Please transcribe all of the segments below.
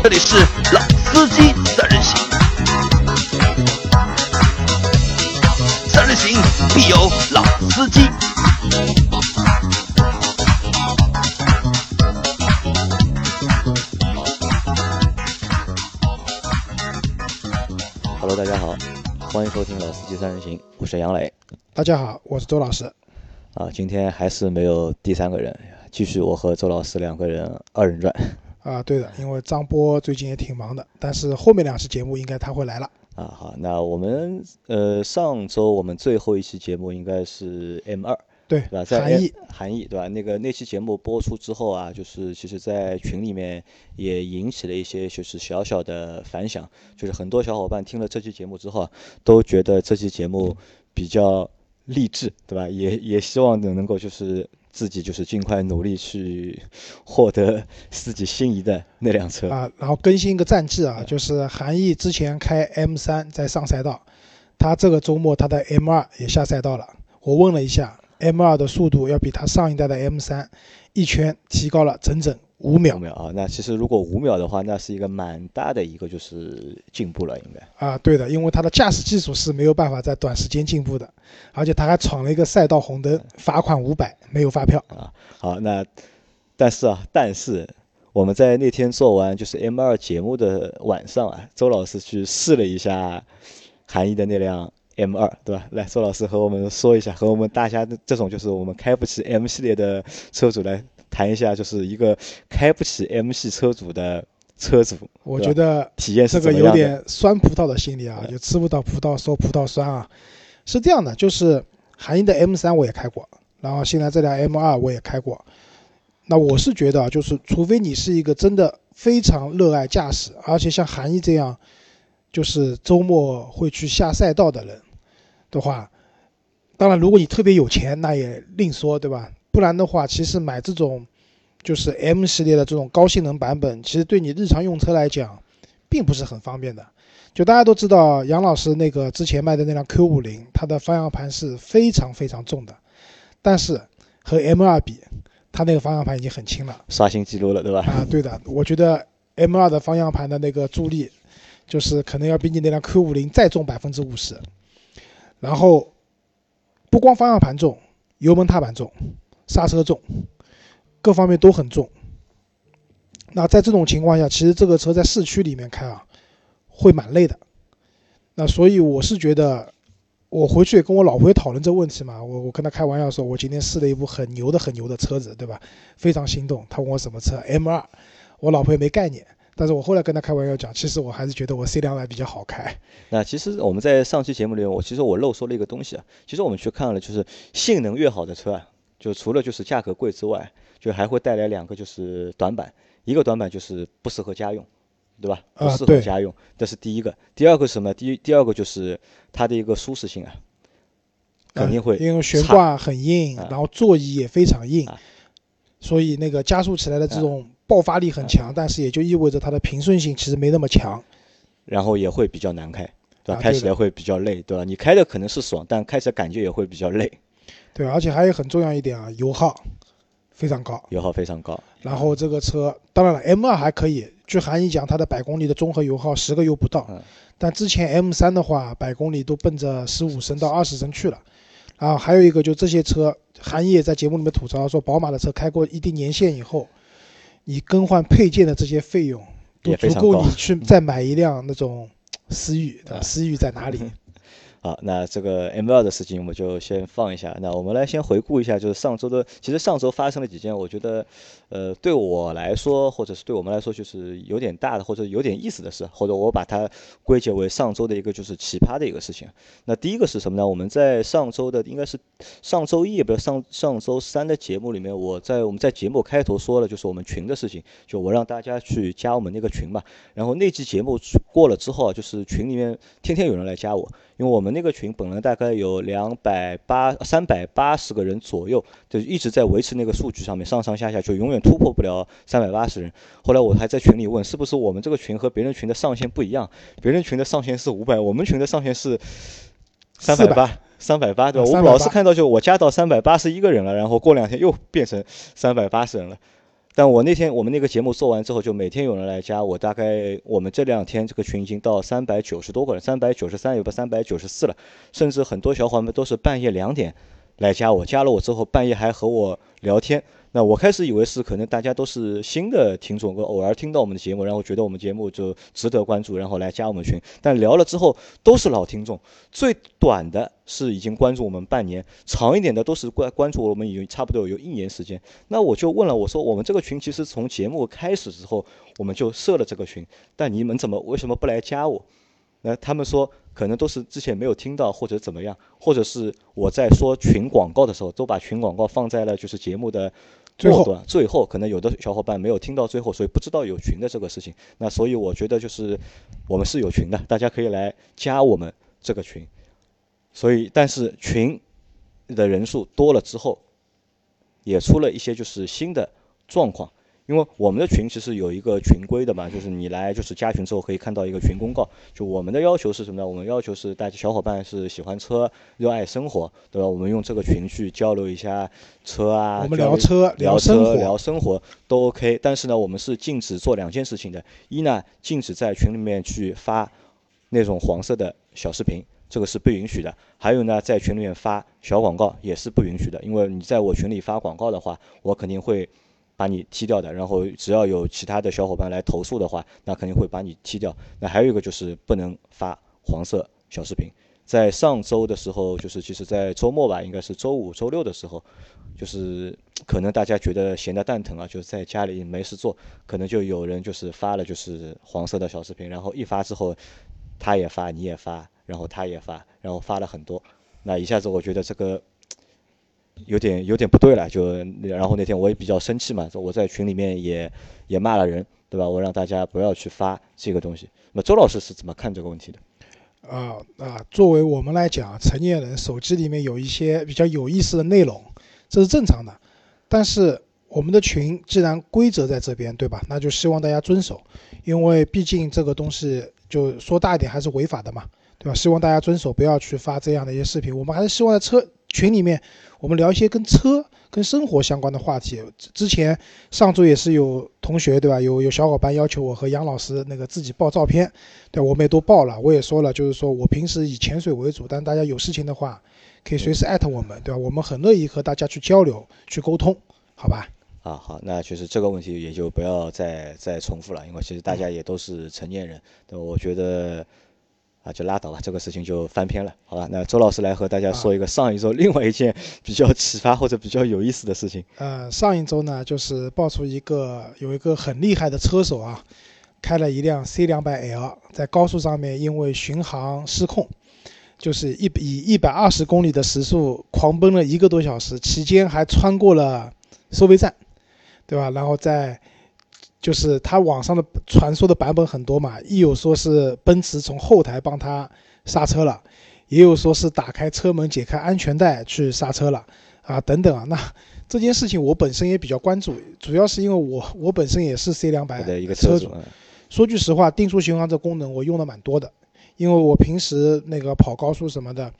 这里是老司机三人行，三人行必有老司机。Hello，大家好，欢迎收听《老司机三人行》，我是杨磊大家好，我是周老师。啊。今天还是没有第三个人，继续我和周老师两个人二人转啊，对的，因为张波最近也挺忙的，但是后面两期节目应该他会来了。啊。好，那我们呃上周我们最后一期节目应该是 M 二对对吧？在韩毅 M- 韩毅对吧？那个那期节目播出之后啊，就是其实，在群里面也引起了一些就是小小的反响，就是很多小伙伴听了这期节目之后啊，都觉得这期节目比较励志，对吧？也也希望能能够就是自己就是尽快努力去获得自己心仪的那辆车。啊，然后更新一个战绩啊，就是韩毅之前开 M 三在上赛道，他这个周末他的 M 二也下赛道了。我问了一下，M 二的速度要比它上一代的 M 三一圈提高了整整五秒五秒啊，那其实如果五秒的话，那是一个蛮大的一个就是进步了，应该。啊，对的，因为它的驾驶技术是没有办法在短时间进步的，而且它还闯了一个赛道红灯，罚款五百，没有发票。啊，好，那但是啊，但是我们在那天做完就是 M 二节目的晚上啊，周老师去试了一下韩毅的那辆 M 二，对吧？来，周老师和我们说一下，和我们大家的这种就是我们开不起 M 系列的车主来谈一下，就是一个开不起 M 系车主的车主，我觉得体验这个有？点酸葡萄的心理啊，就吃不到葡萄说葡萄酸啊。是这样的，就是韩毅的 M 三我也开过，然后现在这辆 M 二我也开过。那我是觉得啊，就是除非你是一个真的非常热爱驾驶，而且像韩毅这样，就是周末会去下赛道的人的话，当然如果你特别有钱，那也另说，对吧？不然的话，其实买这种就是 M 系列的这种高性能版本，其实对你日常用车来讲，并不是很方便的。就大家都知道，杨老师那个之前卖的那辆 Q 五零，它的方向盘是非常非常重的，但是和 M 二比，它那个方向盘已经很轻了刷新记录了，对吧？啊。对的，我觉得 M 二的方向盘的那个助力，就是可能要比你那辆 Q 五零再重百分之五十。然后不光方向盘重，油门踏板重，刹车重，各方面都很重。那在这种情况下，其实这个车在市区里面开啊，会蛮累的。那所以我是觉得，我回去也跟我老婆也讨论这个问题嘛。我我跟她开玩笑说，我今天试了一部很牛的很牛的车子，对吧？非常心动。她问我什么车？M 二。我老婆也没概念。但是我后来跟他开玩笑讲，其实我还是觉得我 C 两百比较好开。那其实我们在上期节目里面，我其实我漏说了一个东西啊。其实我们去看了，就是性能越好的车啊，就除了就是价格贵之外，就还会带来两个就是短板。一个短板就是不适合家用，对吧？不适合家用，这是第一个。第二个是什么？第一第二个就是它的一个舒适性啊，肯定会嗯因为悬挂很硬，啊然后座椅也非常硬啊，所以那个加速起来的这种爆发力很强，但是也就意味着它的平顺性其实没那么强。然后也会比较难开，对吧？啊开起来会比较累，对吧？你开的可能是爽，但开起来感觉也会比较累，对，而且还有很重要一点啊，油耗非常高。油耗非常高。然后这个车，当然了，M 二还可以，据韩毅讲，它的百公里的综合油耗十个油不到，嗯但之前 M 三的话，百公里都奔着十五升到二十升去了。然后还有一个，就这些车，韩毅也在节目里面吐槽说，宝马的车开过一定年限以后，你更换配件的这些费用，都足够你去。再买一辆那种 思域，对吧？啊。思域在哪里？好，那这个 M 二的事情我们就先放一下。那我们来先回顾一下，就是上周的，其实上周发生了几件，我觉得，呃，对我来说，或者是对我们来说，就是有点大的或者有点意思的事，或者我把它归结为上周的一个就是奇葩的一个事情。那第一个是什么呢？我们在上周的应该是上周一，也不是上上周三的节目里面，我在我们在节目开头说了，就是我们群的事情，就我让大家去加我们那个群嘛。然后那期节目过了之后啊，就是群里面天天有人来加我，因为我们那个群本来大概有两百八、三百八十个人左右，就一直在维持那个数据上面上上下下，就永远突破不了三百八十人。后来我还在群里问，是不是我们这个群和别人群的上限不一样？别人群的上限是五百，我们群的上限是三百八。三百八对吧？啊我老是看到就我加到三百八十一个人了，然后过两天又变成三百八十人了。但我那天我们那个节目做完之后，就每天有人来加我，大概我们这两天这个群已经到三百九十多个人，三百九十三有个三百九十四了，甚至很多小伙伴们都是半夜两点来加我，加了我之后半夜还和我聊天。那我开始以为是可能大家都是新的听众，偶尔听到我们的节目，然后觉得我们节目就值得关注，然后来加我们群。但聊了之后都是老听众，最短的是已经关注我们半年，长一点的都是关关注我们已经差不多有一年时间。那我就问了，我说我们这个群其实从节目开始之后我们就设了这个群，但你们怎么为什么不来加我？那他们说可能都是之前没有听到或者怎么样，或者是我在说群广告的时候都把群广告放在了就是节目的末端，最后可能有的小伙伴没有听到最后，所以不知道有群的这个事情。那所以我觉得就是我们是有群的，大家可以来加我们这个群。所以但是群的人数多了之后，也出了一些就是新的状况。因为我们的群其实有一个群规的嘛，就是你来就是加群之后可以看到一个群公告。就我们的要求是什么呢？我们要求是大家小伙伴是喜欢车、热爱生活，对吧？我们用这个群去交流一下车啊，我们聊车、聊生活、聊生活都 OK。但是呢，我们是禁止做两件事情的：一呢，禁止在群里面去发那种黄色的小视频，这个是不允许的；还有呢，在群里面发小广告也是不允许的，因为你在我群里发广告的话，我肯定会。把你踢掉的，然后只要有其他的小伙伴来投诉的话，那肯定会把你踢掉。那还有一个就是不能发黄色小视频。在上周的时候，就是其实，在周末吧，应该是周五、周六的时候，就是可能大家觉得闲得蛋疼啊，就在家里没事做，可能就有人就是发了就是黄色的小视频，然后一发之后，他也发，你也发，然后他也发，然后发了很多，那一下子我觉得这个。有点有点不对了，就然后那天我也比较生气嘛，我在群里面也也骂了人，对吧？我让大家不要去发这个东西。那周老师是怎么看这个问题的？啊啊，作为我们来讲，成年人手机里面有一些比较有意思的内容，这是正常的。但是我们的群既然规则在这边，对吧？那就希望大家遵守，因为毕竟这个东西就说大一点还是违法的嘛，对吧？希望大家遵守，不要去发这样的一些视频。我们还是希望在车。群里面，我们聊一些跟车、跟生活相关的话题。之前上周也是有同学，对吧？有有小伙伴要求我和杨老师那个自己报照片，对，我们也都报了。我也说了，就是说我平时以潜水为主，但大家有事情的话，可以随时艾特我们，对吧？我们很乐意和大家去交流、去沟通，好吧？啊，好，那其实这个问题也就不要再再重复了，因为其实大家也都是成年人，对，我觉得。啊，就拉倒吧，这个事情就翻篇了，好吧？那周老师来和大家说一个上一周另外一件 比较启发或者比较有意思的事情。呃，上一周呢，就是爆出一个有一个很厉害的车手啊，开了一辆 C 两百 L，在高速上面因为巡航失控，就是一以一百二十公里的时速狂奔了一个多小时，期间还穿过了收费站，对吧？然后在就是他网上的传说的版本很多嘛，一有说是奔驰从后台帮他刹车了，也有说是打开车门解开安全带去刹车了，啊等等啊。那这件事情我本身也比较关注，主要是因为我我本身也是 C 两百的一个车主。说句实话，定速巡航这功能我用的蛮多的，因为我平时那个跑高速什么的。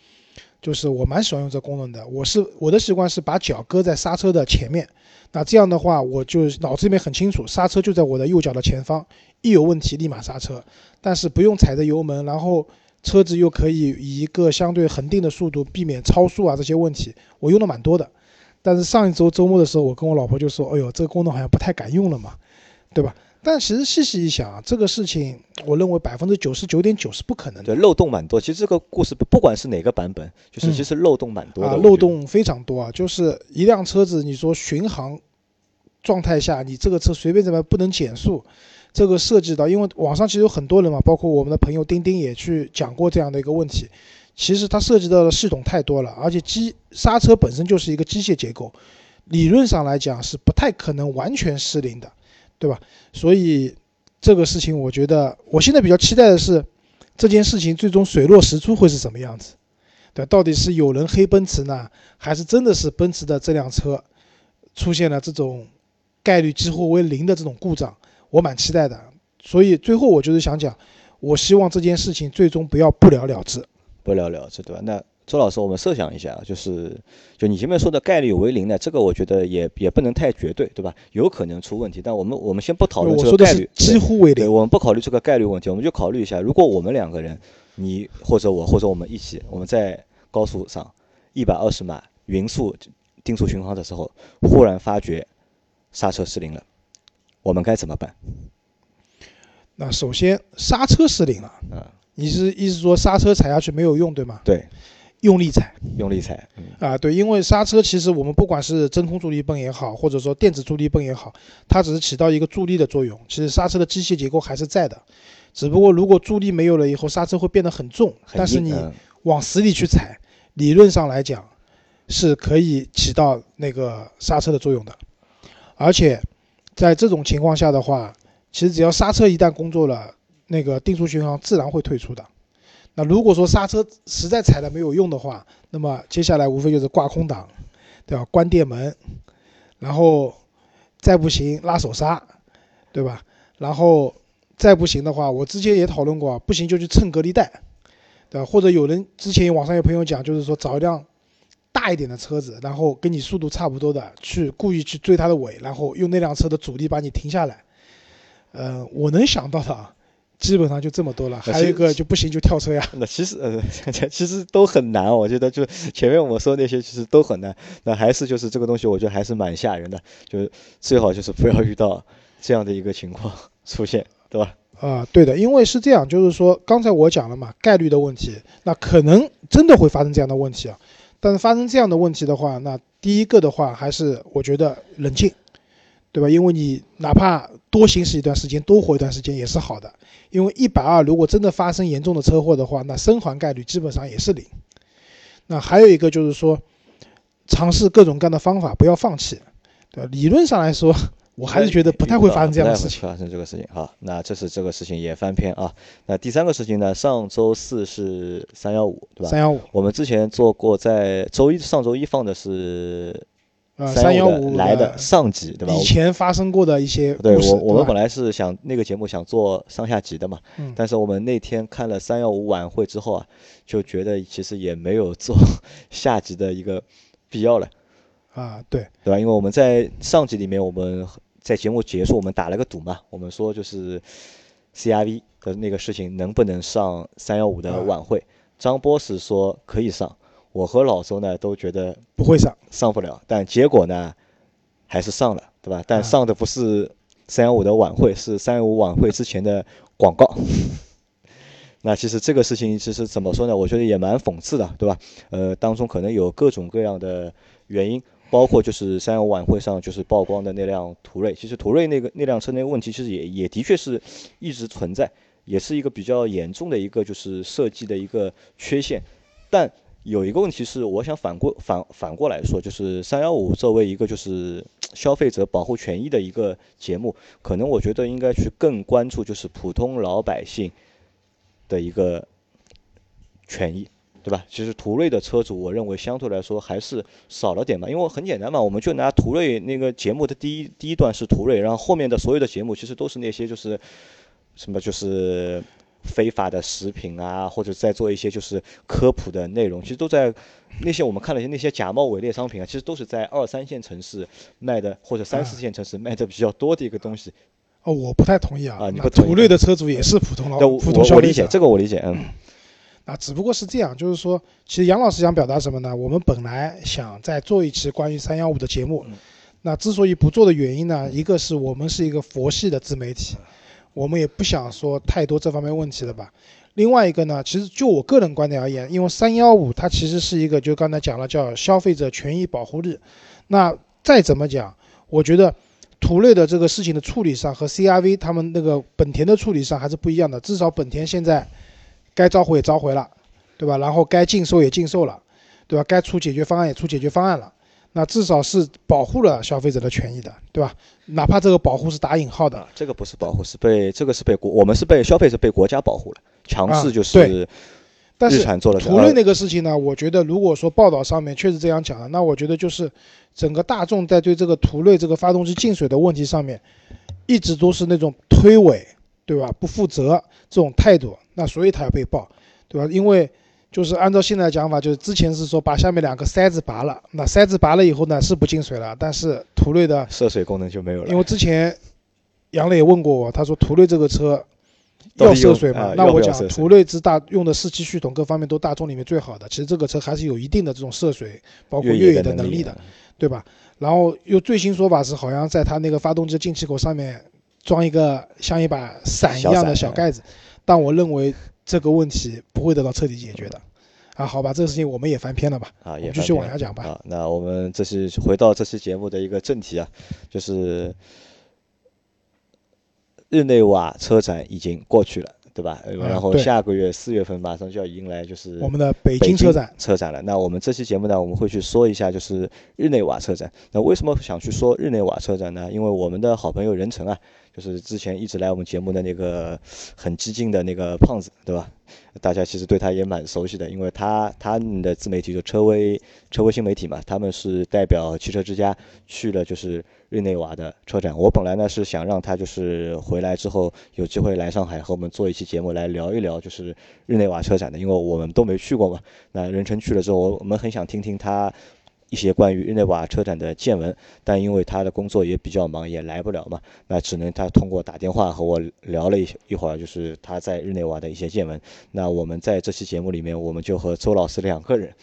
就是我蛮喜欢用这功能的，我是我的习惯是把脚搁在刹车的前面，那这样的话我就脑子里面很清楚，刹车就在我的右脚的前方，一有问题立马刹车，但是不用踩着油门，然后车子又可以以一个相对恒定的速度避免超速啊这些问题，我用的蛮多的。但是上一周周末的时候，我跟我老婆就说，哎呦，这个功能好像不太敢用了嘛，对吧？但其实细细一想，这个事情，我认为百分之九十九点九是不可能的，对漏洞蛮多。其实这个故事不管是哪个版本，就是其实漏洞蛮多的，漏洞非常多啊。就是一辆车子，你说巡航状态下，你这个车随便怎么不能减速，这个涉及到，因为网上其实有很多人嘛，包括我们的朋友丁丁也去讲过这样的一个问题。其实它涉及到的系统太多了，而且机刹车本身就是一个机械结构，理论上来讲是不太可能完全失灵的。对吧？所以这个事情，我觉得我现在比较期待的是，这件事情最终水落石出会是什么样子？对，到底是有人黑奔驰呢，还是真的是奔驰的这辆车出现了这种概率几乎为零的这种故障？我蛮期待的。所以最后我就是想讲，我希望这件事情最终不要不了了之。不了了之，对吧？那周老师，我们设想一下，就是就你前面说的概率为零呢，这个我觉得也也不能太绝对，对吧？有可能出问题，但我们我们先不讨论这个概率，几乎为零。对，我们不考虑这个概率问题，我们就考虑一下，如果我们两个人，你或者我或者我们一起，我们在高速上一百二十码匀速定速巡航的时候，忽然发觉刹车失灵了，我们该怎么办？那首先刹车失灵了，嗯，你是意思说刹车踩下去没有用，对吗？对。用力踩，用力踩，啊，对，因为刹车其实我们不管是真空助力泵也好，或者说电子助力泵也好，它只是起到一个助力的作用。其实刹车的机械结构还是在的，只不过如果助力没有了以后，刹车会变得很重。但是你往死里去踩，理论上来讲是可以起到那个刹车的作用的。而且在这种情况下的话，其实只要刹车一旦工作了，那个定速巡航自然会退出的。那如果说刹车实在踩了没有用的话，那么接下来无非就是挂空挡，对吧？关电门，然后再不行拉手刹，对吧？然后再不行的话，我之前也讨论过，不行就去蹭隔离带，对吧？或者有人之前网上有朋友讲，就是说找一辆大一点的车子，然后跟你速度差不多的，去故意去追它的尾，然后用那辆车的阻力把你停下来。呃，我能想到的啊。基本上就这么多了，还有一个就不行就跳车呀。那其实呃，其实都很难，我觉得就前面我们说那些其实都很难。那还是就是这个东西，我觉得还是蛮吓人的，就是最好就是不要遇到这样的一个情况 出现，对吧？啊，对的，因为是这样，就是说刚才我讲了嘛，概率的问题，那可能真的会发生这样的问题啊。但是发生这样的问题的话，那第一个的话还是我觉得冷静。对吧？因为你哪怕多行驶一段时间，多活一段时间也是好的。因为一百二如果真的发生严重的车祸的话，那生还概率基本上也是零。那还有一个就是说，尝试各种各样的方法，不要放弃。对吧？理论上来说，我还是觉得不太会发生这样的事情。发生这个事情好，那这是这个事情也翻篇啊。那第三个事情呢？上周四是三幺五，对吧？三幺五。我们之前做过，在周一上周一放的是。三幺五来的上级对吧？以前发生过的一些对我我们本来是想那个节目想做上下级的嘛，但是我们那天看了三幺五晚会之后啊，就觉得其实也没有做 下级的一个必要了。啊，对对吧？因为我们在上集里面，我们在节目结束，我们打了个赌嘛，我们说就是 CRV 的那个事情能不能上三幺五的晚会？张波是说可以上。我和老周呢都觉得不会上，上不了，但结果呢，还是上了，对吧？但上的不是三幺五的晚会，是三幺五晚会之前的广告。那其实这个事情其实怎么说呢？我觉得也蛮讽刺的，对吧？呃，当中可能有各种各样的原因，包括就是三幺五晚会上就是曝光的那辆途锐，其实途锐那个那辆车那个问题，其实也也的确是一直存在，也是一个比较严重的一个就是设计的一个缺陷，但。有一个问题是，我想反过反反过来说，就是三幺五作为一个就是 消费者保护权益的一个节目，可能我觉得应该去更关注就是普通老百姓的一个权益，对吧？其实途锐的车主，我认为相对来说还是少了点嘛，因为很简单嘛，我们就拿途锐那个节目的第一第一段是途锐，然后后面的所有的节目其实都是那些就是什么就是。非法的食品啊，或者在做一些就是科普的内容，其实都在那些我们看了一些那些假冒伪劣商品啊，其实都是在二三线城市卖的，或者三四线城市卖的比较多的一个东西。哦，我不太同意啊。啊，你不同意？途锐的车主也是普通老普通消费者。我理解这个，我理解。嗯。啊，只不过是这样，就是说，其实杨老师想表达什么呢？我们本来想再做一期关于三幺五的节目，那之所以不做的原因呢，一个是我们是一个佛系的自媒体。我们也不想说太多这方面问题了吧。另外一个呢，其实就我个人观点而言，因为三幺五它其实是一个，就刚才讲了叫消费者权益保护日。那再怎么讲，我觉得途锐的这个事情的处理上和 CRV 他们那个本田的处理上还是不一样的。至少本田现在该召回也召回了，对吧？然后该禁售也禁售了，对吧？该出解决方案也出解决方案了。那至少是保护了消费者的权益的，对吧？哪怕这个保护是打引号的，这个不是保护，是被这个是被国，我们是被消费者被国家保护了，强制就是日产做的。途锐那个事情呢，我觉得如果说报道上面确实这样讲了，那我觉得就是整个大众在对这个途锐这个发动机进水的问题上面，一直都是那种推诿，对吧？不负责这种态度，那所以他要被爆，对吧？因为就是按照现在讲法，就是之前是说把下面两个塞子拔了，那塞子拔了以后呢是不进水了，但是途锐的，涉水功能就没有了。因为之前杨磊也问过我，他说途锐这个车要涉水吗啊？那我讲途锐之大用的四驱系统各方面都大众里面最好的，其实这个车还是有一定的这种涉水，包括越野的能力的啊，对吧？然后又最新说法是，好像在它那个发动机进气口上面装一个像一把伞一样的小盖子，但我认为这个问题不会得到彻底解决的。啊，好吧，这个事情我们也翻篇了吧？啊，我们继续往下讲吧。啊，那我们这是回到这期节目的一个正题啊，就是日内瓦车展已经过去了，对吧？然后下个月四月份马上就要迎来就是我们的北北京车展，车展了。那我们这期节目呢，我们会去说一下就是日内瓦车展。那为什么想去说日内瓦车展呢？因为我们的好朋友任成啊，就是之前一直来我们节目的那个很激进的那个胖子，对吧？大家其实对他也蛮熟悉的，因为他他们的自媒体就车威车威新媒体嘛，他们是代表汽车之家去了就是日内瓦的车展。我本来呢是想让他就是回来之后有机会来上海和我们做一期节目来聊一聊就是日内瓦车展的，因为我们都没去过嘛。那任成去了之后，我们很想听听他一些关于日内瓦车展的见闻，但因为他的工作也比较忙，也来不了嘛，那只能他通过打电话和我聊了一一会儿，就是他在日内瓦的一些见闻。那我们在这期节目里面，我们就和周老师两个人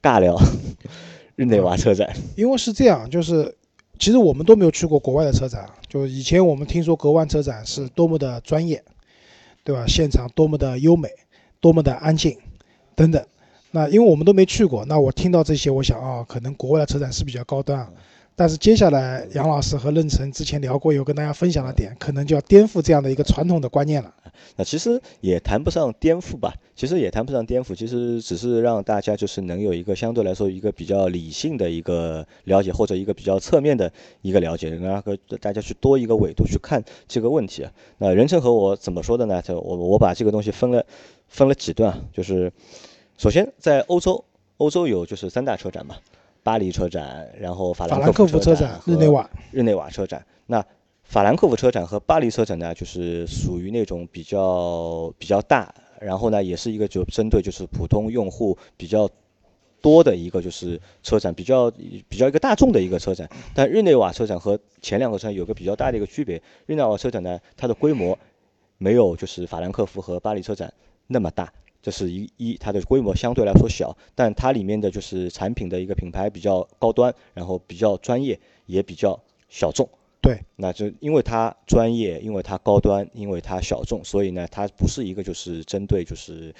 尬聊 日内瓦车展。因为是这样，就是其实我们都没有去过国外的车展，就以前我们听说国外车展是多么的专业，对吧？现场多么的优美，多么的安静，等等。那因为我们都没去过，那我听到这些，我想啊，可能国外的车展是比较高端啊。但是接下来杨老师和任成之前聊过，有跟大家分享的点，可能就要颠覆这样的一个传统的观念了。那其实也谈不上颠覆吧，其实也谈不上颠覆，其实只是让大家就是能有一个相对来说一个比较理性的一个了解，或者一个比较侧面的一个了解，然后大家去多一个维度去看这个问题啊。那任成和我怎么说的呢？就我我把这个东西分了分了几段啊，就是首先在欧洲，欧洲有就是三大车展嘛，巴黎车展，然后法法兰克福福车展、日内瓦，日内瓦车展。那法兰克福车展和巴黎车展呢，就是属于那种比较比较大，然后呢，也是一个就针对就是普通用户比较多的一个就是车展，比较比较一个大众的一个车展。但日内瓦车展和前两个车展有个比较大的一个区别，日内瓦车展呢，它的规模没有就是法兰克福和巴黎车展那么大。这是一一，它的规模相对来说小，但它里面的就是产品的一个品牌比较高端，然后比较专业，也比较小众。对，那就因为它专业，因为它高端，因为它小众，所以呢，它不是一个就是针对就是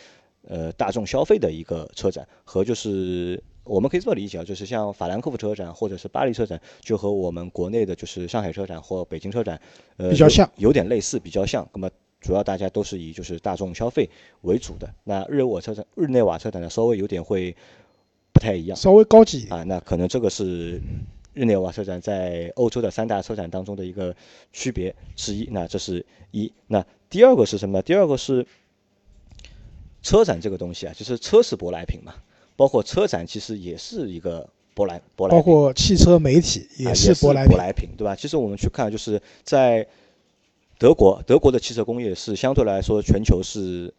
呃大众消费的一个车展，和就是我们可以这么理解啊，就是像法兰克福车展或者是巴黎车展，就和我们国内的就是上海车展或北京车展，呃，比较像有点类似，比较像。那么主要大家都是以就是大众消费为主的。那日瓦车展、日内瓦车展呢，稍微有点会不太一样稍微高级一点。啊。那可能这个是日内瓦车展在欧洲的三大车展当中的一个区别之一。那这是一。那第二个是什么呢？第二个是车展这个东西啊，就是车是舶来品嘛，包括车展其实也是一个舶来舶来品。包括汽车媒体啊也是舶来品，舶来品，对吧？其实我们去看，就是在德国，德国的汽车工业是相对来说全球是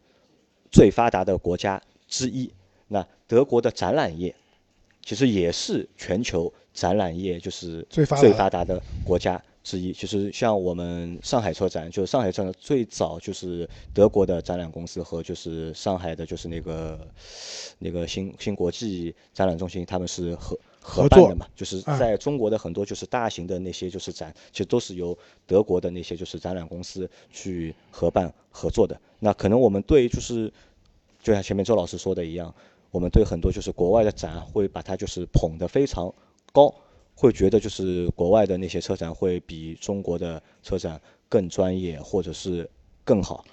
最发达的国家之一。那德国的展览业其实也是全球展览业就是最发达的最发达的国家之一。其实像我们上海车展，就是上海车展最早就是德国的展览公司和就是上海的就是那个那个新新国际展览中心，他们是合合合作办的嘛，就是啊在中国的很多就是大型的那些就是展，其实都是由德国的那些就是展览公司去合办合作的。那可能我们对就是就像前面周老师说的一样，我们对很多就是国外的展会把它就是捧得非常高，会觉得就是国外的那些车展会比中国的车展更专业，或者是更好。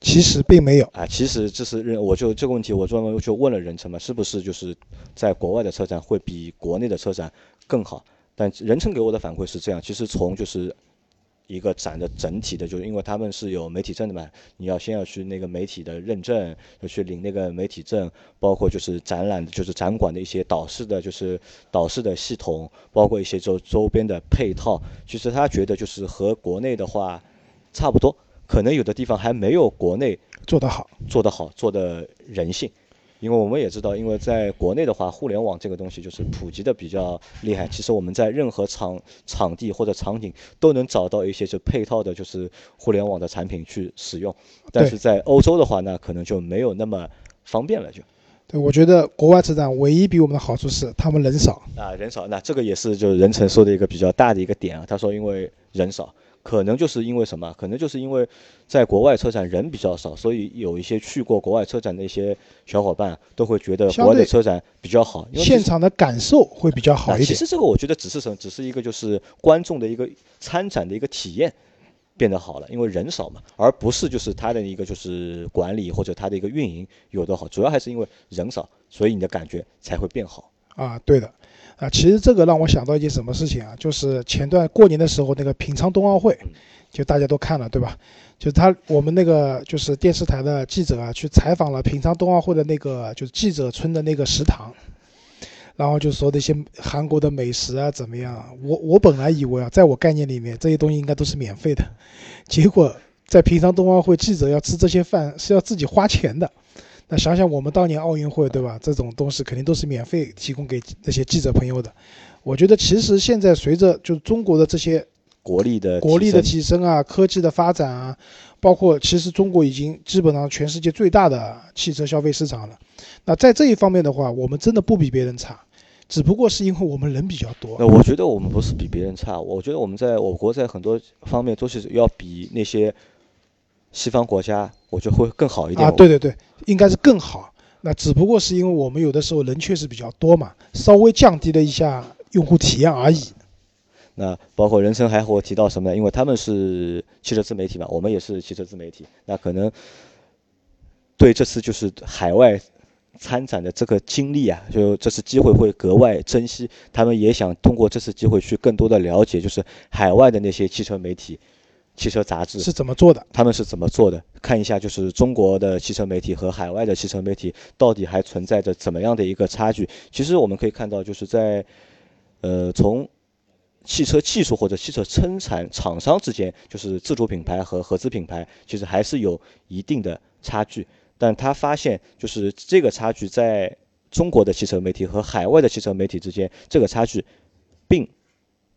其实并没有。啊，其实这是认，我就这个问题，我专门就问了任成嘛，是不是就是在国外的车展会比国内的车展更好？但任成给我的反馈是这样，其实从就是一个展的整体的，就是因为他们是有媒体证的嘛，你要先要去那个媒体的认证，要去领那个媒体证，包括就是展览，就是展馆的一些导视的，就是导视的系统，包括一些周周边的配套，其实他觉得就是和国内的话差不多。可能有的地方还没有国内做得好，做得好，做的人性。因为我们也知道，因为在国内的话，互联网这个东西就是普及的比较厉害。其实我们在任何场场地或者场景都能找到一些就配套的，就是互联网的产品去使用。但是在欧洲的话，那可能就没有那么方便了，就。对，我觉得国外车展唯一比我们的好处是他们人少啊，人少。那这个也是就是任成说的一个比较大的一个点啊。他说，因为人少。可能就是因为什么？可能就是因为在国外车展人比较少，所以有一些去过国外车展的一些小伙伴都会觉得国外的车展比较好，现场的感受会比较好一点。其实这个我觉得只是什么？只是一个就是观众的一个参展的一个体验变得好了，因为人少嘛，而不是就是它的一个就是管理或者它的一个运营有多好，主要还是因为人少，所以你的感觉才会变好。啊，对的。啊，其实这个让我想到一件什么事情啊？就是前段过年的时候，那个平昌冬奥会，就大家都看了，对吧？就他我们那个就是电视台的记者啊，去采访了平昌冬奥会的那个就是记者村的那个食堂，然后就说那些韩国的美食啊怎么样？我我本来以为啊，在我概念里面这些东西应该都是免费的，结果在平昌冬奥会，记者要吃这些饭是要自己花钱的。那想想我们当年奥运会，对吧？这种东西肯定都是免费提供给那些记者朋友的。我觉得其实现在随着就是中国的这些国力的国力的提升啊，科技的发展啊，包括其实中国已经基本上全世界最大的汽车消费市场了。那在这一方面的话，我们真的不比别人差，只不过是因为我们人比较多。那我觉得我们不是比别人差，我觉得我们在我国在很多方面都是要比那些。西方国家，我觉得会更好一点啊！对对对，应该是更好。那只不过是因为我们有的时候人确实比较多嘛，稍微降低了一下用户体验而已。那包括人生还和我提到什么呢？因为他们是汽车自媒体嘛，我们也是汽车自媒体。那可能对这次就是海外参展的这个经历啊，就这次机会会格外珍惜。他们也想通过这次机会去更多的了解，就是海外的那些汽车媒体。汽车杂志是怎么做的？他们是怎么做的？看一下，就是中国的汽车媒体和海外的汽车媒体到底还存在着怎么样的一个差距？其实我们可以看到，就是在，呃，从汽车技术或者汽车生产厂商之间，就是自主品牌和合资品牌，其实还是有一定的差距。但他发现，就是这个差距在中国的汽车媒体和海外的汽车媒体之间，这个差距并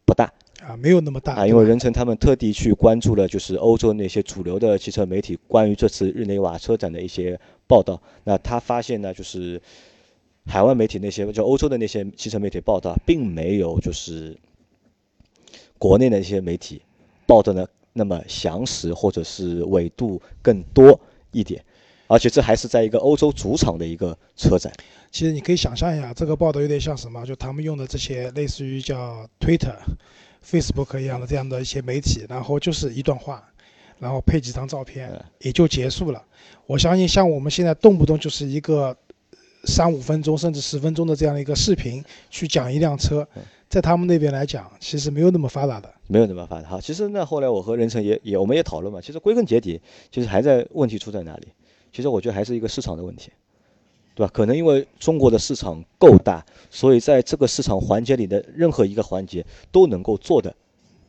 不大。啊，没有那么大啊，因为任成他们特地去关注了，就是欧洲那些主流的汽车媒体关于这次日内瓦车展的一些报道。那他发现呢，就是海外媒体那些，就欧洲的那些汽车媒体报道，并没有就是国内的一些媒体报的呢那么详实，或者是纬度更多一点。而且这还是在一个欧洲主场的一个车展。其实你可以想象一下，这个报道有点像什么？就他们用的这些类似于叫 Twitter。Facebook 一样的这样的一些媒体，然后就是一段话，然后配几张照片，也就结束了。我相信像我们现在动不动就是一个三五分钟甚至十分钟的这样的一个视频去讲一辆车，在他们那边来讲，其实没有那么发达的，没有那么发达。好，其实那后来我和任成也也我们也讨论嘛，其实归根结底，其实还在问题出在哪里？其实我觉得还是一个市场的问题。对吧？可能因为中国的市场够大，所以在这个市场环节里的任何一个环节都能够做的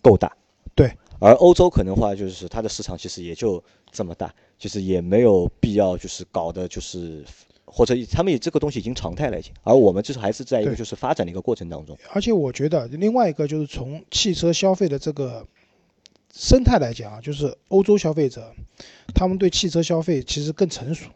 够大。对。而欧洲可能话就是它的市场其实也就这么大，就是也没有必要就是搞的，就是或者他们也这个东西已经常态了已经。而我们就是还是在一个就是发展的一个过程当中。而且我觉得另外一个就是从汽车消费的这个生态来讲啊，就是欧洲消费者他们对汽车消费其实更成熟。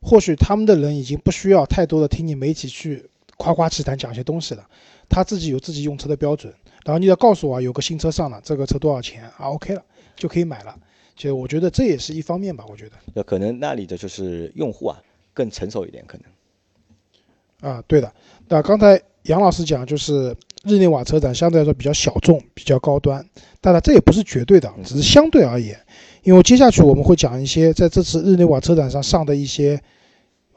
或许他们的人已经不需要太多的听你媒体去夸夸其谈讲些东西了，他自己有自己用车的标准，然后你要告诉我有个新车上了，这个车多少钱啊？OK 了就可以买了，就我觉得这也是一方面吧，我觉得。那可能那里的就是用户啊更成熟一点，可能。啊，对的。那刚才杨老师讲就是日内瓦车展相对来说比较小众、比较高端，当然这也不是绝对的，只是相对而言。因为接下去我们会讲一些在这次日内瓦车展上上的一些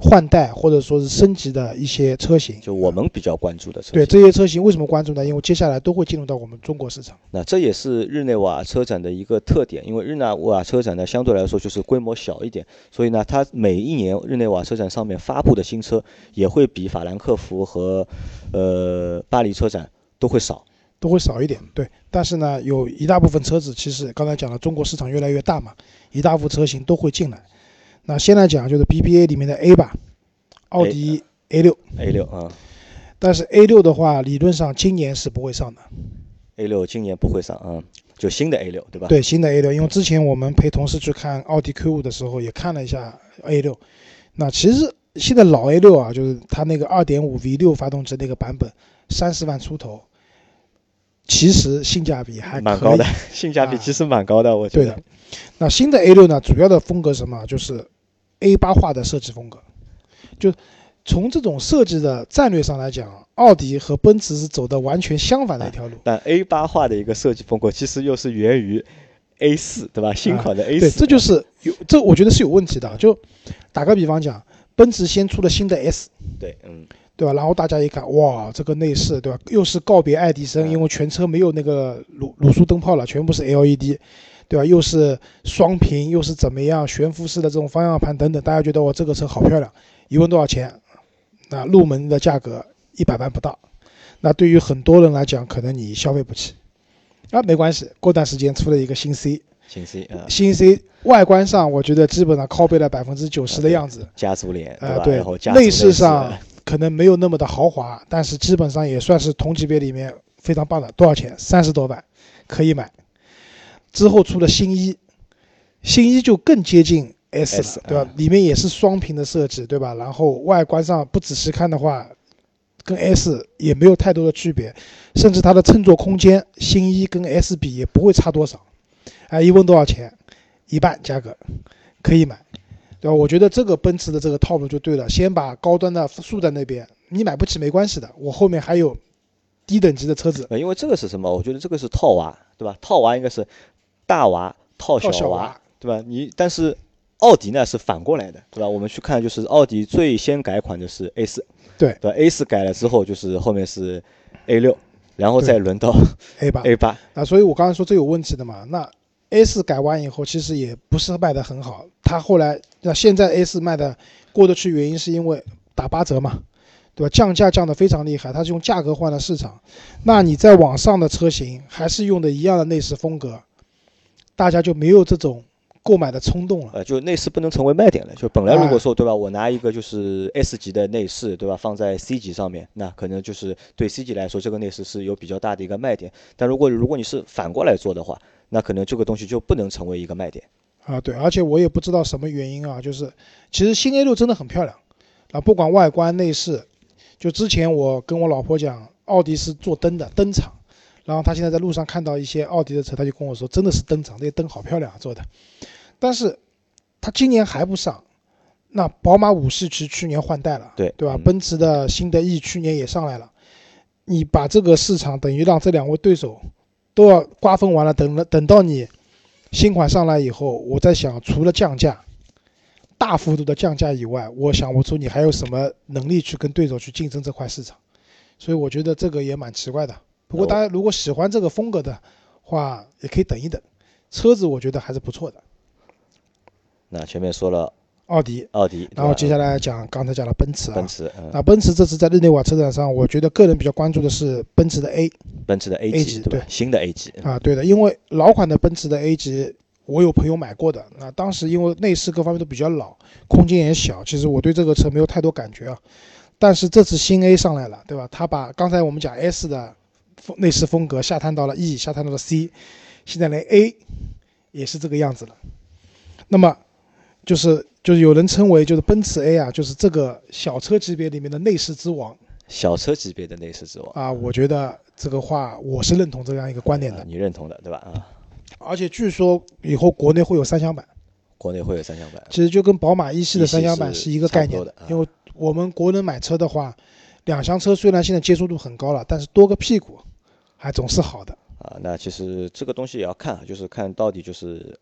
换代或者说是升级的一些车型，就我们比较关注的车型。对这些车型为什么关注呢？因为接下来都会进入到我们中国市场。那这也是日内瓦车展的一个特点，因为日内瓦车展呢相对来说就是规模小一点，所以呢它每一年日内瓦车展上面发布的新车也会比法兰克福和呃巴黎车展都会少。都会少一点。对，但是呢，有一大部分车子，其实刚才讲了，中国市场越来越大嘛，一大部分车型都会进来。那先来讲就是 BBA 里面的 A 吧，奥迪 A 六 A 六啊但是 A 六的话，理论上今年是不会上的。，A 六今年不会上啊，就新的 A 六对吧？，对，新的 A 六，因为之前我们陪同事去看奥迪 Q 五的时候，也看了一下 A 六。那其实现在老 A 六啊，就是它那个2.5 V 六发动机那个版本，三十万出头，其实性价比还蛮高的，性价比其实蛮高的，我觉得对的。那新的 A 六呢，主要的风格什么？就是 A 八化的设计风格。就从这种设计的战略上来讲，奥迪和奔驰是走的完全相反的一条路。但 A 八化的一个设计风格，其实又是源于 A 四，对吧？新款的 A 啊对，四、这就是有这，我觉得是有问题的。就打个比方讲，奔驰先出了新的 S，对，嗯，对吧？然后大家一看，哇，这个内饰，对吧？又是告别爱迪生，嗯因为全车没有那个卤卤素灯泡了，全部是 LED，对吧？又是双屏，又是怎么样悬浮式的这种方向盘等等，大家觉得我这个车好漂亮。一问多少钱？那入门的价格一百万不到。那对于很多人来讲，可能你消费不起。啊，没关系，过段时间出了一个新 C，新 C 啊，新 C 外观上我觉得基本上拷贝了百分之九十的样子。家族脸，呃，对内饰饰上 可能没有那么的豪华，但是基本上也算是同级别里面非常棒的。多少钱？三十多万，可以买。之后出了新一，新一就更接近 S 了 S，对吧？嗯里面也是双屏的设计，对吧？然后外观上不仔细看的话，跟 S 也没有太多的区别，甚至它的乘坐空间，新一跟 S 比也不会差多少。哎，一问多少钱？一半价格，可以买。对吧？我觉得这个奔驰的这个套路就对了，先把高端的竖在那边，你买不起没关系的，我后面还有低等级的车子呃，因为这个是什么？我觉得这个是套娃，对吧？套娃应该是大娃套套小娃，娃。对吧？你但是奥迪呢是反过来的，对吧？我们去看就是奥迪最先改款的是 A 四，对对吧？A 四改了之后就是后面是 A 六，然后再轮到 A 八 A 八，啊，所以我刚才说这有问题的嘛。那 A 四改完以后，其实也不是卖的很好。它后来那现在 A 四卖的过得去，原因是因为打八折嘛，对吧？降价降得非常厉害，它是用价格换了市场。那你在网上的车型还是用的一样的内饰风格，大家就没有这种购买的冲动了。呃，就内饰不能成为卖点了。就本来如哎果说对吧，我拿一个就是 S 级的内饰，对吧，放在 C 级上面，那可能就是对 C 级来说，这个内饰是有比较大的一个卖点。但如果如果你是反过来做的话，那可能这个东西就不能成为一个卖点。啊，对，而且我也不知道什么原因啊，就是其实新 A 六真的很漂亮啊，不管外观内饰，就之前我跟我老婆讲，奥迪是做灯的灯厂，然后他现在在路上看到一些奥迪的车，他就跟我说，真的是灯厂，这些灯好漂亮啊做的，但是他今年还不上，那宝马五系其实去年换代了，对。对吧？嗯。奔驰的新的 E 去年也上来了，你把这个市场等于让这两位对手都要瓜分完了，等了等到你新款上来以后，我在想，除了降价，大幅度的降价以外，我想不出你还有什么能力去跟对手去竞争这块市场，所以我觉得这个也蛮奇怪的。不过大家如果喜欢这个风格的话，也可以等一等，车子我觉得还是不错的。那前面说了奥迪，奥迪，然后接下来讲刚才讲了奔驰啊奔，驰，嗯，那奔驰这次在日内瓦车展上，我觉得个人比较关注的是奔驰的 A 奔驰的 A 级，对对？新的 A 级，啊，对的，因为老款的奔驰的 A 级，我有朋友买过的。那当时因为内饰各方面都比较老，空间也小，其实我对这个车没有太多感觉啊。但是这次新 A 上来了，对吧？他把刚才我们讲 S 的风内饰风格下探到了 E，下探到了 C，现在连 A 也是这个样子了。那么就是就是有人称为就是奔驰 A 啊，就是这个小车级别里面的内饰之王小车级别的内饰之王，啊。我觉得这个话我是认同这样一个观点的啊。你认同的，对吧？啊，而且据说以后国内会有三厢版，国内会有三厢版，其实就跟宝马一系的三厢版是一个概念因为我们国人买车的话，两厢车虽然现在接受度很高了，但是多个屁股还总是好的。啊，那其实这个东西也要看啊，就是看到底就是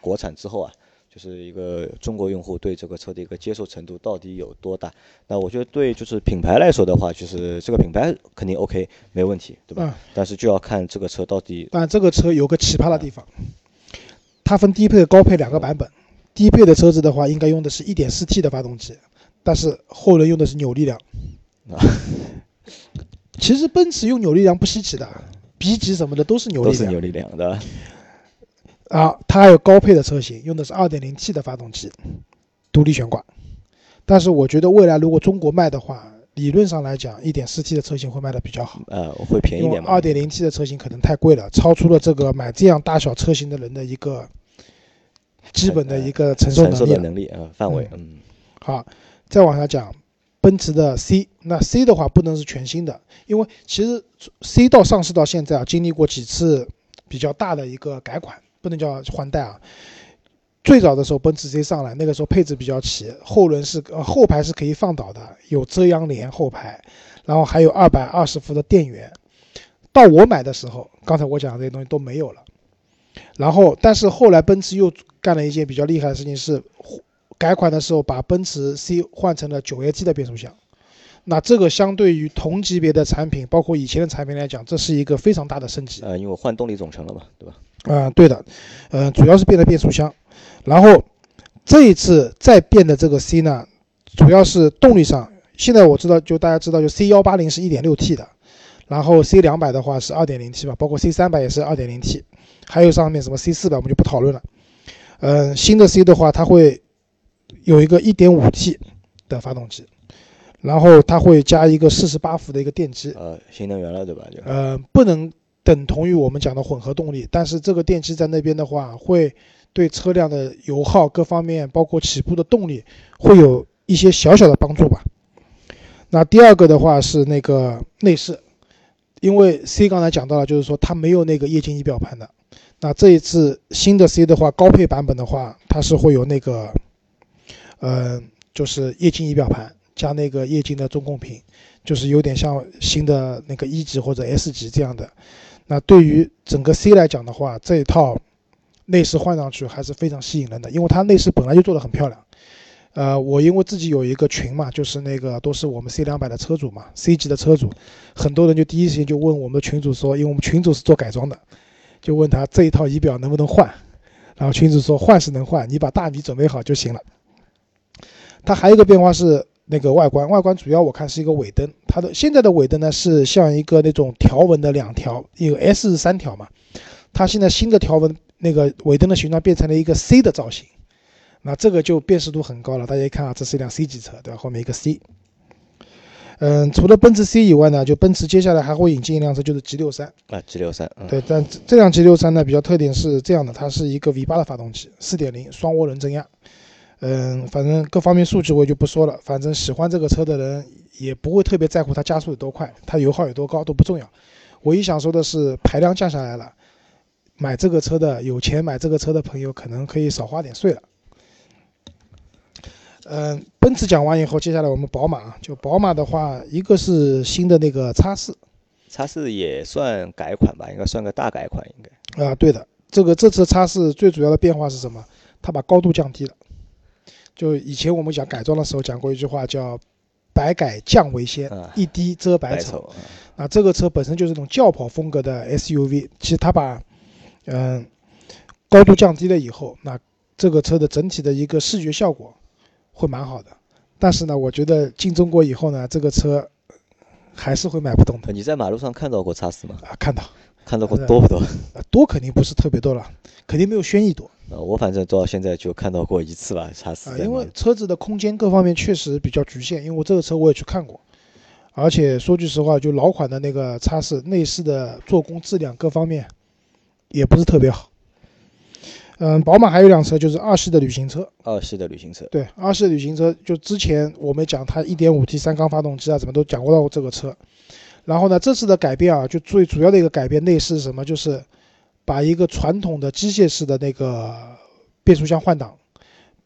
国产之后啊，就是一个中国用户对这个车的一个接受程度到底有多大。那我觉得对就是品牌来说的话，就是这个品牌肯定 OK 没问题，对吧？嗯，但是就要看这个车到底但这个车有个奇葩的地方，它分低配和高配两个版本。低配的车子的话，应该用的是 1.4T 的发动机，但是后轮用的是扭力梁。啊其实奔驰用扭力梁不稀奇的，B 级什么的都是扭都是力梁扭力梁的，啊，它还有高配的车型，用的是 2.0T 的发动机，独立悬挂。但是我觉得未来如果中国卖的话，理论上来讲，1.4T 的车型会卖的比较好，呃，会便宜点嘛。2.0T 的车型可能太贵了，超出了这个买这样大小车型的人的一个基本的一个承受承受能力了。的能力呃范围，嗯，好，再往下讲，奔驰的 C，那 C 的话不能是全新的，因为其实 C 到上市到现在啊，经历过几次比较大的一个改款，不能叫换代啊。最早的时候，奔驰 C 上来，那个时候配置比较齐，后轮是呃后排是可以放倒的，有遮阳帘后排，然后还有二百二十伏的电源。到我买的时候，刚才我讲的这些东西都没有了。然后，但是后来奔驰又干了一件比较厉害的事情是，改款的时候把奔驰 C 换成了九 AT 的变速箱。那这个相对于同级别的产品，包括以前的产品来讲，这是一个非常大的升级。呃，因为我换动力总成了嘛，对吧？啊、对的，呃，主要是变了变速箱，然后这一次再变的这个 C 呢，主要是动力上。现在我知道，就大家知道，就 C 幺八零是一点六 T 的，然后 C 两百的话是二点零 T 吧，包括 C 三百也是二点零 T，还有上面什么 C 四百我们就不讨论了。嗯、新的 C 的话，它会有一个一点五 T 的发动机，然后它会加一个四十八伏的一个电机，呃，新能源了，对吧？就呃，不能等同于我们讲的混合动力，但是这个电机在那边的话，会对车辆的油耗各方面，包括起步的动力，会有一些小小的帮助吧。那第二个的话是那个内饰，因为 C 刚才讲到了，就是说它没有那个液晶仪表盘的。那这一次新的 C 的话，高配版本的话，它是会有那个，呃，就是液晶仪表盘加那个液晶的中控屏。就是有点像新的那个一级或者 S 级这样的。那对于整个 C 来讲的话，这一套内饰换上去还是非常吸引人的，因为它内饰本来就做得很漂亮。呃，我因为自己有一个群嘛，就是那个都是我们 C 两百的车主嘛，C 级的车主，很多人就第一时间就问我们群主说，因为我们群主是做改装的，就问他这一套仪表能不能换，然后群主说换是能换，你把大米准备好就行了。它还有一个变化是那个外观，外观主要我看是一个尾灯，它的现在的尾灯呢是像一个那种条纹的两条，一个 S 是三条嘛，它现在新的条纹那个尾灯的形状变成了一个 C 的造型，那这个就辨识度很高了。大家一看啊，这是一辆 C 级车，对吧？后面一个 C。嗯，除了奔驰 C 以外呢，就奔驰接下来还会引进一辆车，就是 G 六三。啊，G 六三，嗯，对，但这这辆 G 六三呢，比较特点是这样的，它是一个 V 八的发动机，四点零双涡轮增压。嗯，反正各方面数据我就不说了，反正喜欢这个车的人也不会特别在乎它加速有多快，它油耗有多高都不重要。唯一想说的是排量降下来了，买这个车的有钱买这个车的朋友可能可以少花点税了。嗯，奔驰讲完以后，接下来我们宝马啊，就宝马的话，一个是新的那个叉四，叉四也算改款吧，应该算个大改款，应该。啊，对的，这个这次叉四最主要的变化是什么？它把高度降低了。就以前我们讲改装的时候讲过一句话，叫“百改降为先啊，一低遮百丑”。啊，这个车本身就是一种轿跑风格的 SUV，其实它把嗯、高度降低了以后，那这个车的整体的一个视觉效果会蛮好的。但是呢，我觉得进中国以后呢，这个车还是会买不动的呃你在马路上看到过叉四吗？啊。看到看到过多不多？啊多肯定不是特别多了，肯定没有轩逸多。呃，我反正到现在就看到过一次吧，叉四啊，在马路。因为车子的空间各方面确实比较局限，因为我这个车我也去看过，而且说句实话，就老款的那个叉四内饰的做工质量各方面也不是特别好。嗯，宝马还有一辆车就是二系的旅行车，二系的旅行车，对，二系旅行车就之前我们讲它 1.5T 三缸发动机啊，怎么都讲过到这个车。然后呢，这次的改变啊，就最主要的一个改变内饰是什么？就是把一个传统的机械式的那个变速箱换挡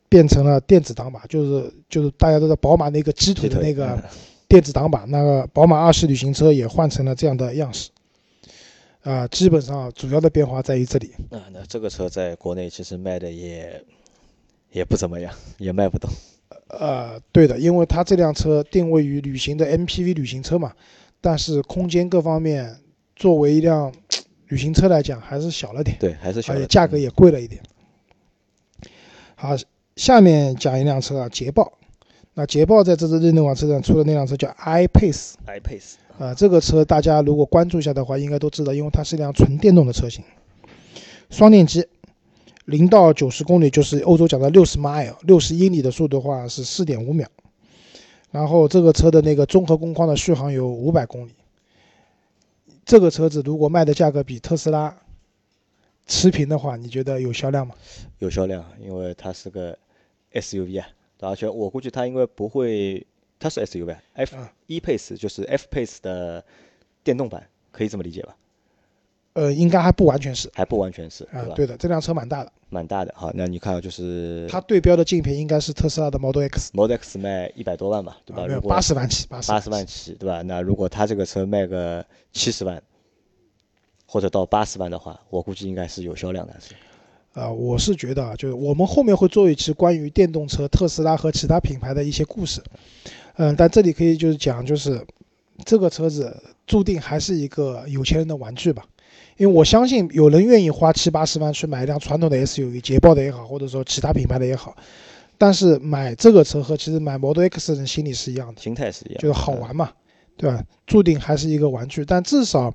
变成了电子挡把，就是就是大家都知道宝马那个鸡腿的那个嗯电子挡把，那个宝马二系旅行车也换成了这样的样式。啊、基本上主要的变化在于这里。啊，那这个车在国内其实卖的也也不怎么样，也卖不动。呃，对的，因为它这辆车定位于旅行的 MPV 旅行车嘛，但是空间各方面作为一辆旅行车来讲还是小了点，对，还是小的。而且价格也贵了一点。好，下面讲一辆车啊，捷豹。那捷豹在这次日内瓦车展出的那辆车叫 iPace，iPace 啊，这个车大家如果关注一下的话，应该都知道，因为它是一辆纯电动的车型，双电机，零到九十公里就是欧洲讲的六十 mile，六十英里的速度的话是四点五秒，然后这个车的那个综合工况的续航有五百公里。这个车子如果卖的价格比特斯拉持平的话，你觉得有销量吗？有销量，因为它是个 SUV 啊，而且我估计它应该不会，它是 SUV 啊，F 啊 E Pace 就是 F Pace 的电动版，可以这么理解吧？呃，应该还不完全是还不完全是，啊对，的，这辆车蛮大的，蛮大的。好，那你看啊就是它对标的竞品应该是特斯拉的 Model X，Model X 卖一百多万吧，对吧？啊，没有如果八十万起，八十万起，对吧？那如果它这个车卖个七十万，或者到八十万的话，我估计应该是有销量的。是呃，我是觉得啊，就是我们后面会做一期关于电动车特斯拉和其他品牌的一些故事，嗯、但这里可以就是讲，就是这个车子注定还是一个有钱人的玩具吧，因为我相信有人愿意花七八十万去买一辆传统的 SUV，捷豹的也好，或者说其他品牌的也好，但是买这个车和其实买 Model X 的人心里是一样的，心态是一样的，就是好玩嘛，对吧？注定还是一个玩具，但至少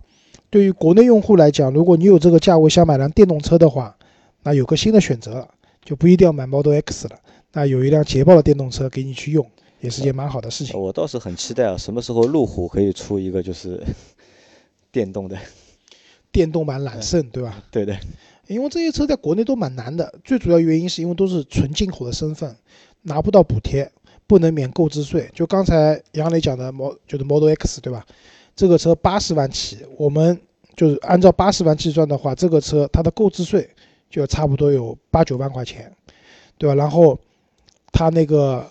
对于国内用户来讲，如果你有这个价位想买辆电动车的话，那有个新的选择了，就不一定要买 Model X 了。那有一辆捷豹的电动车给你去用，也是件蛮好的事情。我倒是很期待啊，什么时候路虎可以出一个就是 电动的？电动版揽胜，对吧？对对，因为这些车在国内都蛮难的，最主要原因是因为都是纯进口的身份，拿不到补贴，不能免购置税。就刚才杨磊讲的 Mo 就是 Model X 对吧？这个车八十万起，我们就是按照八十万计算的话，这个车它的购置税就差不多有八九万块钱，对吧？然后它那个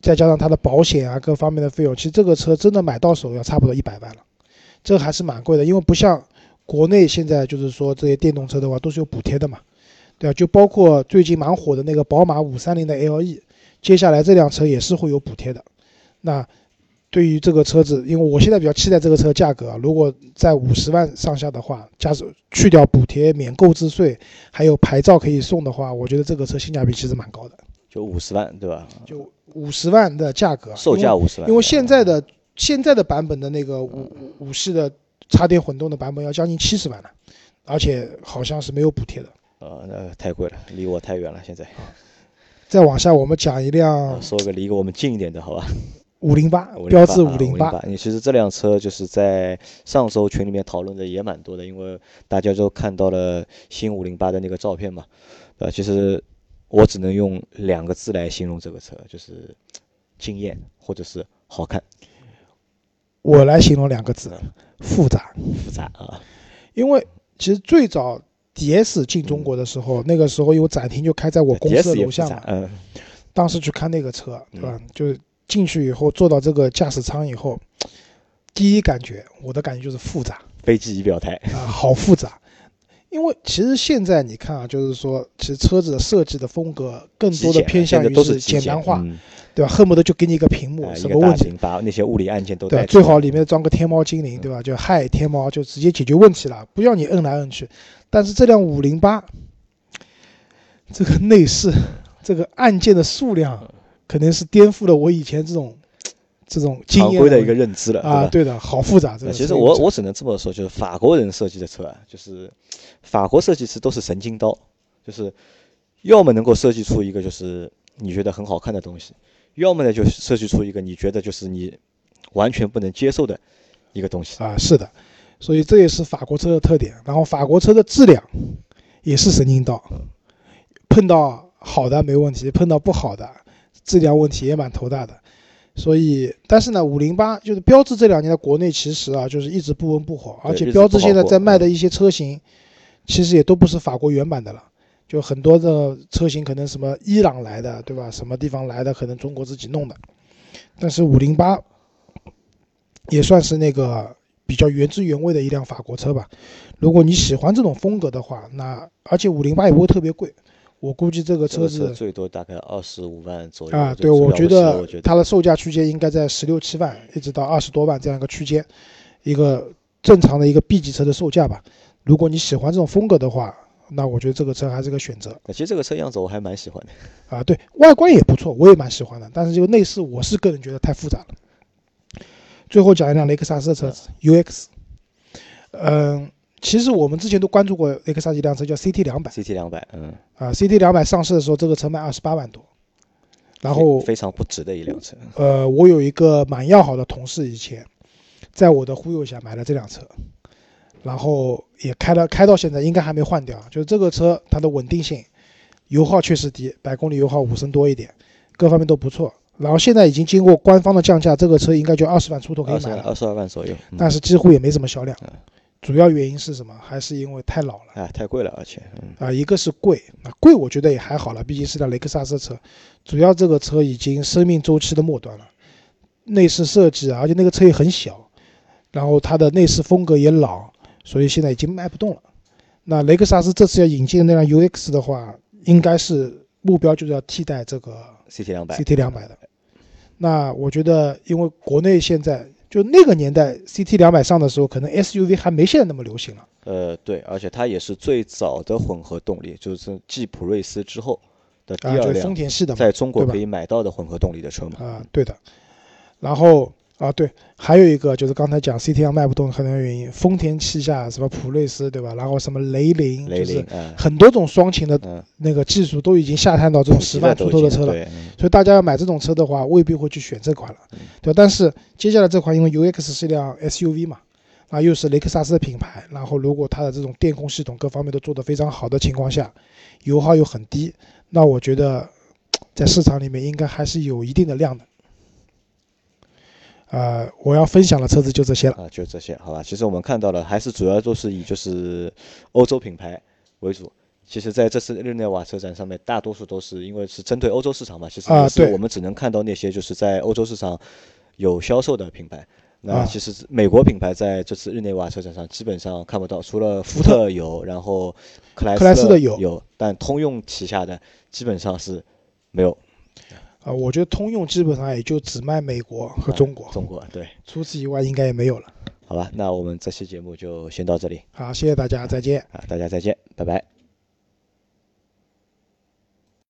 再加上它的保险啊各方面的费用，其实这个车真的买到手要差不多一百万了，这还是蛮贵的，因为不像国内现在就是说这些电动车的话都是有补贴的嘛，对啊，就包括最近蛮火的那个宝马五三零的 LE，接下来这辆车也是会有补贴的。那对于这个车子，因为我现在比较期待这个车价格啊，如果在五十万上下的话，加上去掉补贴、免购置税，还有牌照可以送的话，我觉得这个车性价比其实蛮高的，就五十万，对吧？就五十万的价格，售价五十万，因为现在的现在的版本的那个五五五系的插电混动的版本要将近七十万了，而且好像是没有补贴的。呃，那太贵了，离我太远了。现在再往下，我们讲一辆啊说个离我们近一点的，好吧？五零八，标致啊五零八。你其实这辆车就是在上周群里面讨论的也蛮多的，因为大家都看到了新五零八的那个照片嘛。呃，其实我只能用两个字来形容这个车，就是惊艳或者是好看、我来形容两个字：复杂。复杂啊。因为其实最早 DS 进中国的时候，那个时候有展厅就开在我公司的楼下嘛，嗯，当时去看那个车，对吧？就是进去以后坐到这个驾驶舱以后，第一感觉，我的感觉就是复杂飞机仪表台，啊，好复杂。因为其实现在你看啊，就是说，其实车子的设计的风格更多的偏向于是简简单化，嗯对吧？恨不得就给你一个屏幕，什么问题把那些物理按键都对最好里面装个天猫精灵，对吧？就嗨天猫，就直接解决问题了，不要你摁来摁去。但是这辆五零八，这个内饰，这个按键的数量，肯定是颠覆了我以前这种这种常规的一个认知了，啊，对的，好复杂。这个呃其实我我只能这么说，就是法国人设计的车啊，就是法国设计师都是神经刀，就是要么能够设计出一个就是你觉得很好看的东西，要么呢就设计出一个你觉得就是你完全不能接受的一个东西。啊，是的，所以这也是法国车的特点。然后法国车的质量也是神经刀，碰到好的没问题，碰到不好的质量问题也蛮头大的。所以，但是呢，五零八就是标致这两年在国内其实啊，就是一直不温不火，而且标致现在在卖的一些车型，其实也都不是法国原版的了。就很多的车型可能什么伊朗来的，对吧？什么地方来的，可能中国自己弄的。但是五零八也算是那个比较原汁原味的一辆法国车吧。如果你喜欢这种风格的话，那而且五零八也不会特别贵，我估计这个这个车子最多大概二十五万左右啊，对我觉得它的售价区间应该在十六七万一直到二十多万这样一个区间，一个正常的一个 B 级车的售价吧。如果你喜欢这种风格的话，那我觉得这个车还是个选择其实这个车样子我还蛮喜欢的。啊。对外观也不错，我也蛮喜欢的，但是这个内饰我是个人觉得太复杂了。最后讲一辆雷克萨斯的车子 UX，嗯，其实我们之前都关注过雷克萨斯一辆车叫 CT 两百 CT 两百，嗯，啊，CT 两百上市的时候这个车卖二十八万多，然后非常不值的一辆车。呃，我有一个蛮要好的同事，以前在我的忽悠下买了这辆车，然后也开了，开到现在应该还没换掉。就是这个车它的稳定性，油耗确实低，百公里油耗五升多一点，各方面都不错。然后现在已经经过官方的降价，这个车应该就二十万出头可以买了，二十二万左右，但是几乎也没什么销量。主要原因是什么？还是因为太老了，哎，太贵了，而且，啊，一个是贵，啊，贵我觉得也还好了，毕竟是辆雷克萨斯车，主要这个车已经生命周期的末端了，内饰设计啊，而且那个车也很小，然后它的内饰风格也老，所以现在已经卖不动了。那雷克萨斯这次要引进那辆 UX 的话，应该是目标就是要替代这个 CT 两百，CT 两百的。那我觉得，因为国内现在就那个年代，CT 两百上的时候，可能 SUV 还没现在那么流行了。呃，对，而且它也是最早的混合动力，就是继普锐斯之后的第二辆丰田系的，在中国可以买到的混合动力的车嘛。啊，对的。然后。啊，对，还有一个就是刚才讲 CT 二卖不动很多原因，丰田旗下什么普锐斯，对吧？然后什么雷凌，就是很多种双擎的那个技术都已经下探到这种十万出头的车了，所以大家要买这种车的话，未必会去选这款了，对但是接下来这款因为 UX 是一辆 SUV 嘛，啊，又是雷克萨斯的品牌，然后如果它的这种电控系统各方面都做得非常好的情况下，油耗又很低，那我觉得在市场里面应该还是有一定的量的。呃，我要分享的车子就这些了啊，就这些，好吧。其实我们看到了，还是主要都是以就是欧洲品牌为主。其实在这次日内瓦车展上面，大多数都是因为是针对欧洲市场嘛。其实我们只能看到那些就是在欧洲市场有销售的品牌。那其实美国品牌在这次日内瓦车展上基本上看不到，除了福特有，然后克莱斯的有，但通用旗下的基本上是没有。啊，我觉得通用基本上也就只卖美国和中国，中国对，除此以外应该也没有了。好吧，那我们这期节目就先到这里。好，谢谢大家，再见。啊，大家再见，拜拜。